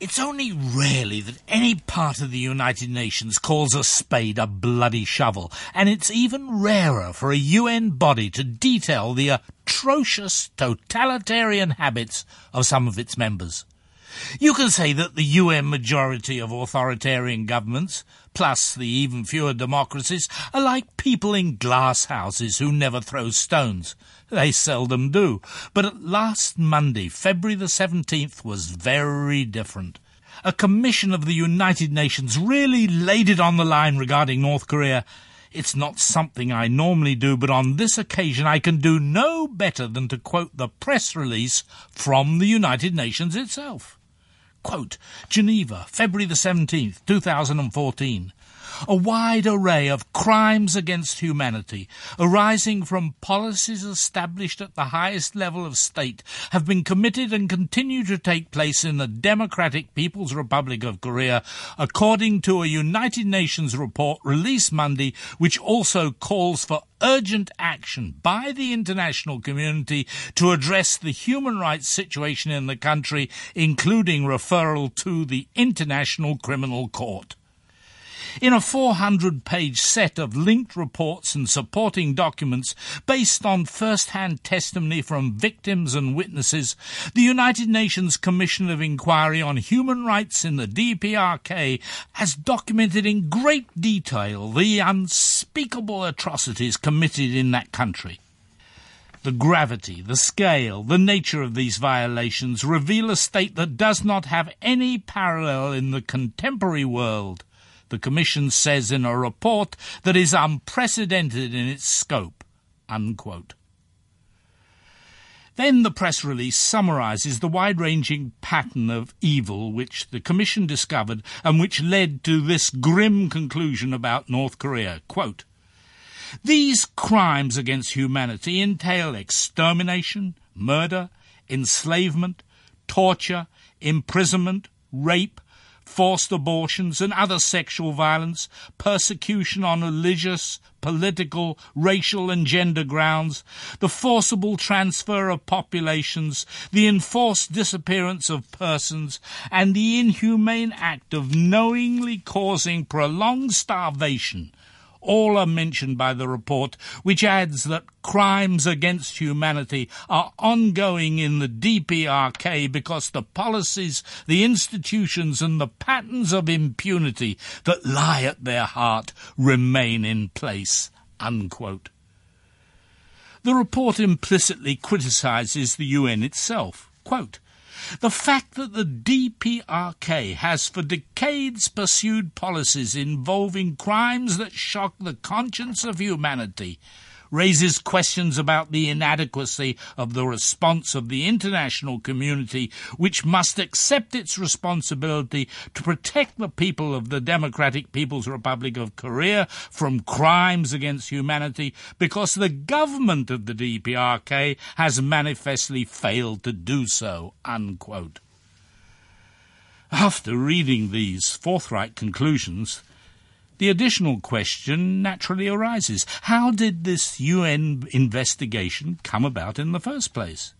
It's only rarely that any part of the United Nations calls a spade a bloody shovel, and it's even rarer for a UN body to detail the atrocious totalitarian habits of some of its members. You can say that the UN majority of authoritarian governments, plus the even fewer democracies, are like people in glass houses who never throw stones. They seldom do. But at last Monday, February the 17th, was very different. A commission of the United Nations really laid it on the line regarding North Korea. It's not something I normally do, but on this occasion I can do no better than to quote the press release from the United Nations itself. Quote, Geneva, February the 17th, 2014 a wide array of crimes against humanity arising from policies established at the highest level of state have been committed and continue to take place in the Democratic People's Republic of Korea, according to a United Nations report released Monday, which also calls for urgent action by the international community to address the human rights situation in the country, including referral to the International Criminal Court. In a 400 page set of linked reports and supporting documents based on first hand testimony from victims and witnesses, the United Nations Commission of Inquiry on Human Rights in the DPRK has documented in great detail the unspeakable atrocities committed in that country. The gravity, the scale, the nature of these violations reveal a state that does not have any parallel in the contemporary world the Commission says in a report that is unprecedented in its scope. Unquote. Then the press release summarises the wide ranging pattern of evil which the Commission discovered and which led to this grim conclusion about North Korea. Quote, These crimes against humanity entail extermination, murder, enslavement, torture, imprisonment, rape, forced abortions and other sexual violence, persecution on religious, political, racial and gender grounds, the forcible transfer of populations, the enforced disappearance of persons, and the inhumane act of knowingly causing prolonged starvation all are mentioned by the report, which adds that crimes against humanity are ongoing in the DPRK because the policies, the institutions, and the patterns of impunity that lie at their heart remain in place. Unquote. The report implicitly criticizes the UN itself. Quote, the fact that the DPRK has for decades pursued policies involving crimes that shock the conscience of humanity raises questions about the inadequacy of the response of the international community, which must accept its responsibility to protect the people of the Democratic People's Republic of Korea from crimes against humanity because the government of the DPRK has manifestly failed to do so. Unquote. After reading these forthright conclusions, the additional question naturally arises. How did this UN investigation come about in the first place?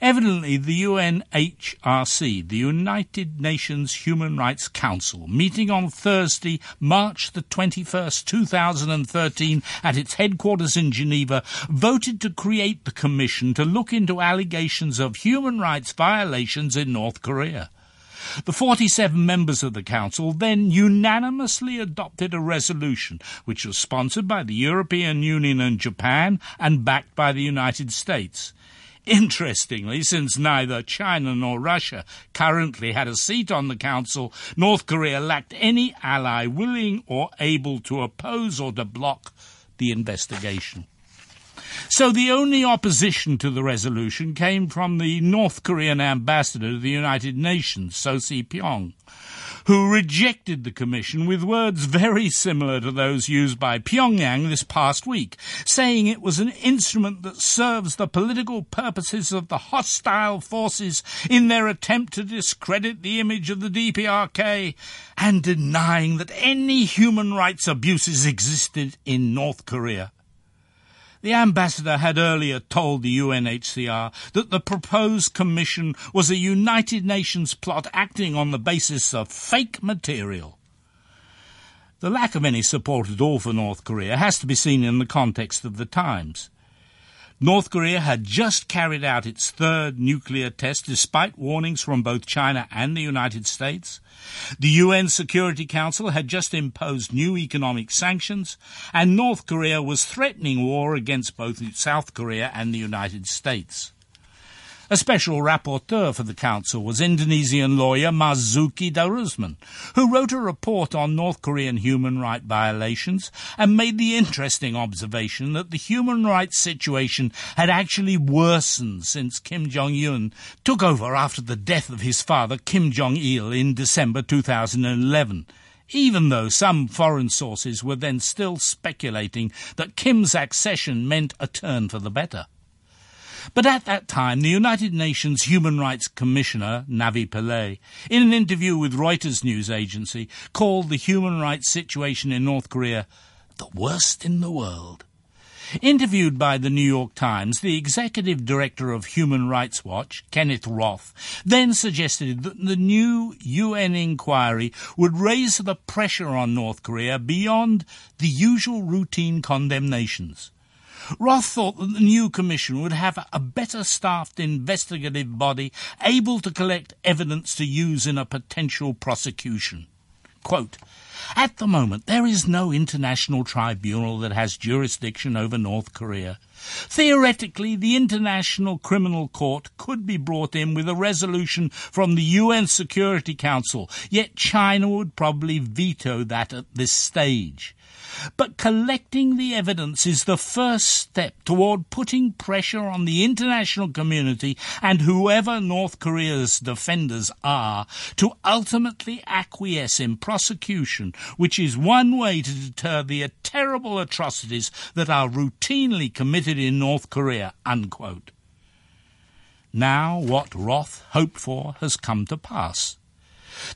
Evidently, the UNHRC, the United Nations Human Rights Council, meeting on Thursday, March the 21st, 2013, at its headquarters in Geneva, voted to create the commission to look into allegations of human rights violations in North Korea. The 47 members of the Council then unanimously adopted a resolution which was sponsored by the European Union and Japan and backed by the United States. Interestingly, since neither China nor Russia currently had a seat on the Council, North Korea lacked any ally willing or able to oppose or to block the investigation. So the only opposition to the resolution came from the North Korean ambassador to the United Nations, So Si-pyong, who rejected the commission with words very similar to those used by Pyongyang this past week, saying it was an instrument that serves the political purposes of the hostile forces in their attempt to discredit the image of the DPRK, and denying that any human rights abuses existed in North Korea. The ambassador had earlier told the UNHCR that the proposed commission was a United Nations plot acting on the basis of fake material. The lack of any support at all for North Korea has to be seen in the context of the times. North Korea had just carried out its third nuclear test despite warnings from both China and the United States. The UN Security Council had just imposed new economic sanctions, and North Korea was threatening war against both South Korea and the United States. A special rapporteur for the Council was Indonesian lawyer Marzuki Darusman, who wrote a report on North Korean human rights violations and made the interesting observation that the human rights situation had actually worsened since Kim Jong-un took over after the death of his father Kim Jong-il in December 2011 even though some foreign sources were then still speculating that Kim's accession meant a turn for the better. But at that time, the United Nations Human Rights Commissioner, Navi Pillay, in an interview with Reuters news agency, called the human rights situation in North Korea the worst in the world. Interviewed by the New York Times, the executive director of Human Rights Watch, Kenneth Roth, then suggested that the new UN inquiry would raise the pressure on North Korea beyond the usual routine condemnations. Roth thought that the new commission would have a better staffed investigative body able to collect evidence to use in a potential prosecution. Quote, at the moment, there is no international tribunal that has jurisdiction over North Korea. Theoretically, the International Criminal Court could be brought in with a resolution from the UN Security Council, yet China would probably veto that at this stage. But collecting the evidence is the first step toward putting pressure on the international community and whoever North Korea's defenders are to ultimately acquiesce in prosecution, which is one way to deter the terrible atrocities that are routinely committed in North Korea. Unquote. Now what Roth hoped for has come to pass.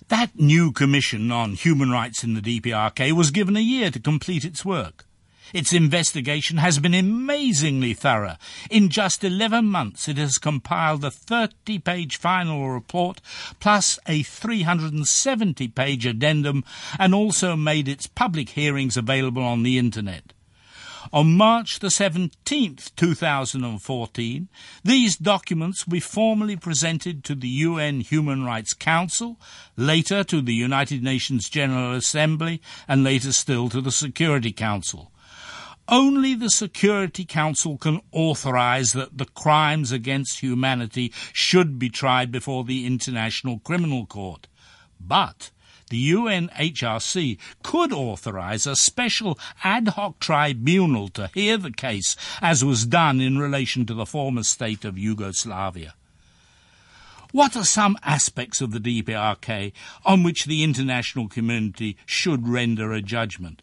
That new commission on human rights in the DPRK was given a year to complete its work. Its investigation has been amazingly thorough. In just 11 months, it has compiled a 30 page final report plus a 370 page addendum and also made its public hearings available on the Internet. On March the 17th, 2014, these documents will be formally presented to the UN Human Rights Council, later to the United Nations General Assembly, and later still to the Security Council. Only the Security Council can authorize that the crimes against humanity should be tried before the International Criminal Court. But the UNHRC could authorize a special ad hoc tribunal to hear the case, as was done in relation to the former state of Yugoslavia. What are some aspects of the DPRK on which the international community should render a judgment?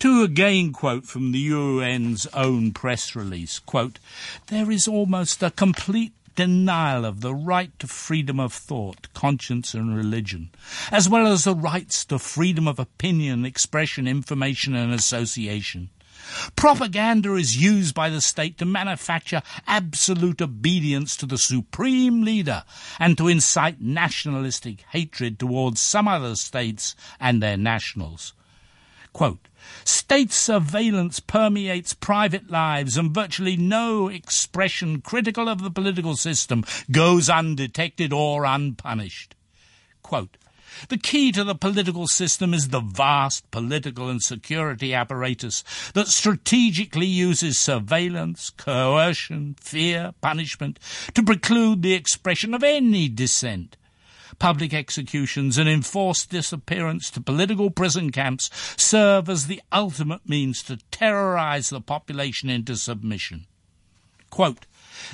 To again quote from the UN's own press release, quote, there is almost a complete denial of the right to freedom of thought, conscience, and religion, as well as the rights to freedom of opinion, expression, information, and association. Propaganda is used by the state to manufacture absolute obedience to the supreme leader and to incite nationalistic hatred towards some other states and their nationals. Quote, State surveillance permeates private lives and virtually no expression critical of the political system goes undetected or unpunished. Quote, the key to the political system is the vast political and security apparatus that strategically uses surveillance, coercion, fear, punishment to preclude the expression of any dissent public executions and enforced disappearance to political prison camps serve as the ultimate means to terrorize the population into submission. Quote,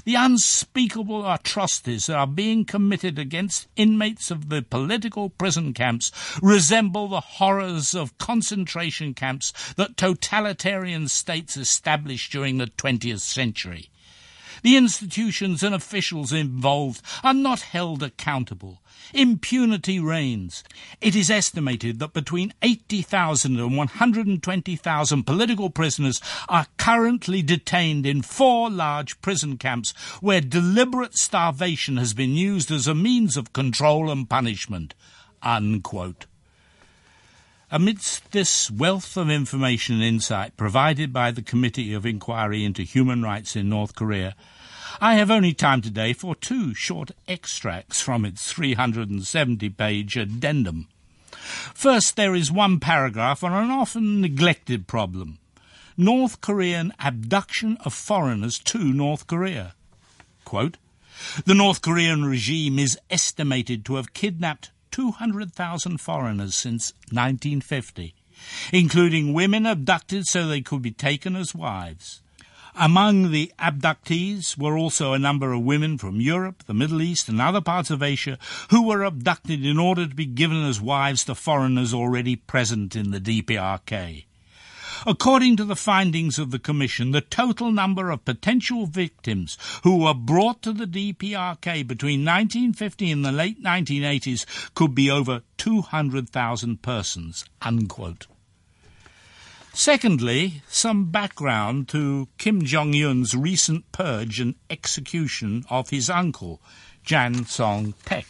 the unspeakable atrocities that are being committed against inmates of the political prison camps resemble the horrors of concentration camps that totalitarian states established during the 20th century. The institutions and officials involved are not held accountable. Impunity reigns. It is estimated that between 80,000 and 120,000 political prisoners are currently detained in four large prison camps where deliberate starvation has been used as a means of control and punishment. Unquote. Amidst this wealth of information and insight provided by the Committee of Inquiry into Human Rights in North Korea, I have only time today for two short extracts from its 370 page addendum. First, there is one paragraph on an often neglected problem North Korean abduction of foreigners to North Korea. Quote, the North Korean regime is estimated to have kidnapped 200,000 foreigners since 1950, including women abducted so they could be taken as wives. Among the abductees were also a number of women from Europe, the Middle East, and other parts of Asia who were abducted in order to be given as wives to foreigners already present in the DPRK. According to the findings of the Commission, the total number of potential victims who were brought to the DPRK between 1950 and the late 1980s could be over 200,000 persons. Unquote. Secondly, some background to Kim Jong un's recent purge and execution of his uncle, Jang Song Tek.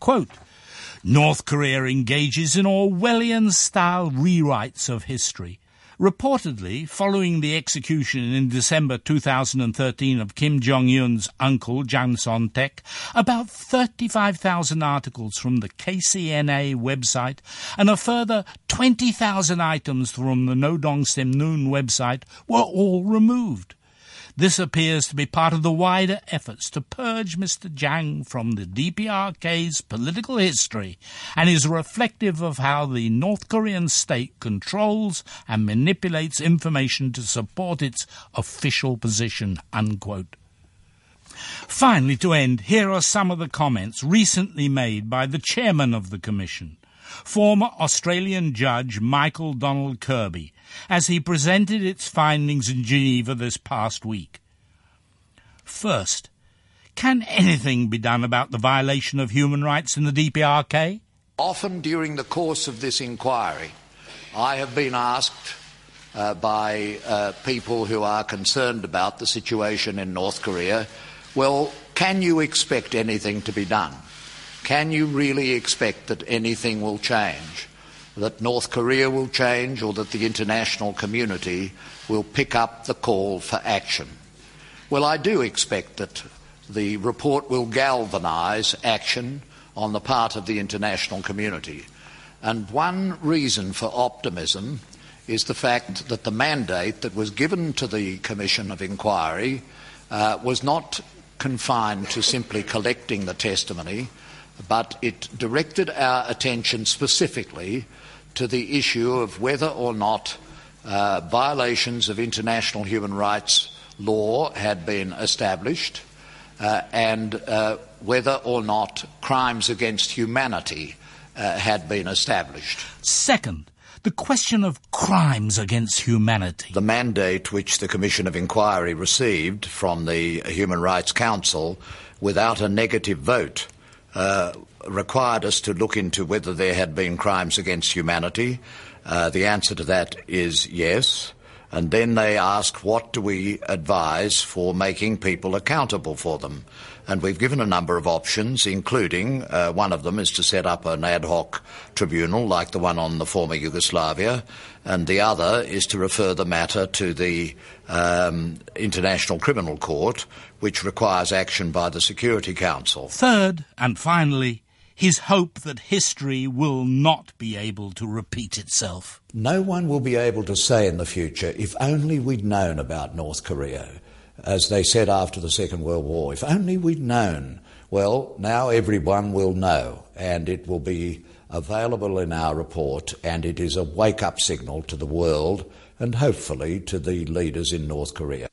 Quote, North Korea engages in Orwellian style rewrites of history Reportedly, following the execution in December 2013 of Kim Jong un's uncle, Jang Song-thaek, about 35,000 articles from the KCNA website and a further 20,000 items from the Nodong Sinmun website were all removed. This appears to be part of the wider efforts to purge Mr. Jang from the DPRK's political history and is reflective of how the North Korean state controls and manipulates information to support its official position. Unquote. Finally, to end, here are some of the comments recently made by the chairman of the Commission, former Australian judge Michael Donald Kirby, as he presented its findings in Geneva this past week. First, can anything be done about the violation of human rights in the DPRK? Often during the course of this inquiry, I have been asked uh, by uh, people who are concerned about the situation in North Korea, well, can you expect anything to be done? Can you really expect that anything will change? that North Korea will change or that the international community will pick up the call for action. Well, I do expect that the report will galvanise action on the part of the international community. And one reason for optimism is the fact that the mandate that was given to the Commission of Inquiry uh, was not confined to simply collecting the testimony, but it directed our attention specifically to the issue of whether or not uh, violations of international human rights law had been established uh, and uh, whether or not crimes against humanity uh, had been established. Second, the question of crimes against humanity. The mandate which the Commission of Inquiry received from the Human Rights Council without a negative vote uh, required us to look into whether there had been crimes against humanity. Uh, the answer to that is yes. And then they asked, what do we advise for making people accountable for them? And we've given a number of options, including uh, one of them is to set up an ad hoc tribunal like the one on the former Yugoslavia, and the other is to refer the matter to the um, International Criminal Court, which requires action by the Security Council. Third, and finally, his hope that history will not be able to repeat itself. No one will be able to say in the future, if only we'd known about North Korea, as they said after the Second World War, if only we'd known. Well, now everyone will know, and it will be available in our report, and it is a wake up signal to the world and hopefully to the leaders in North Korea.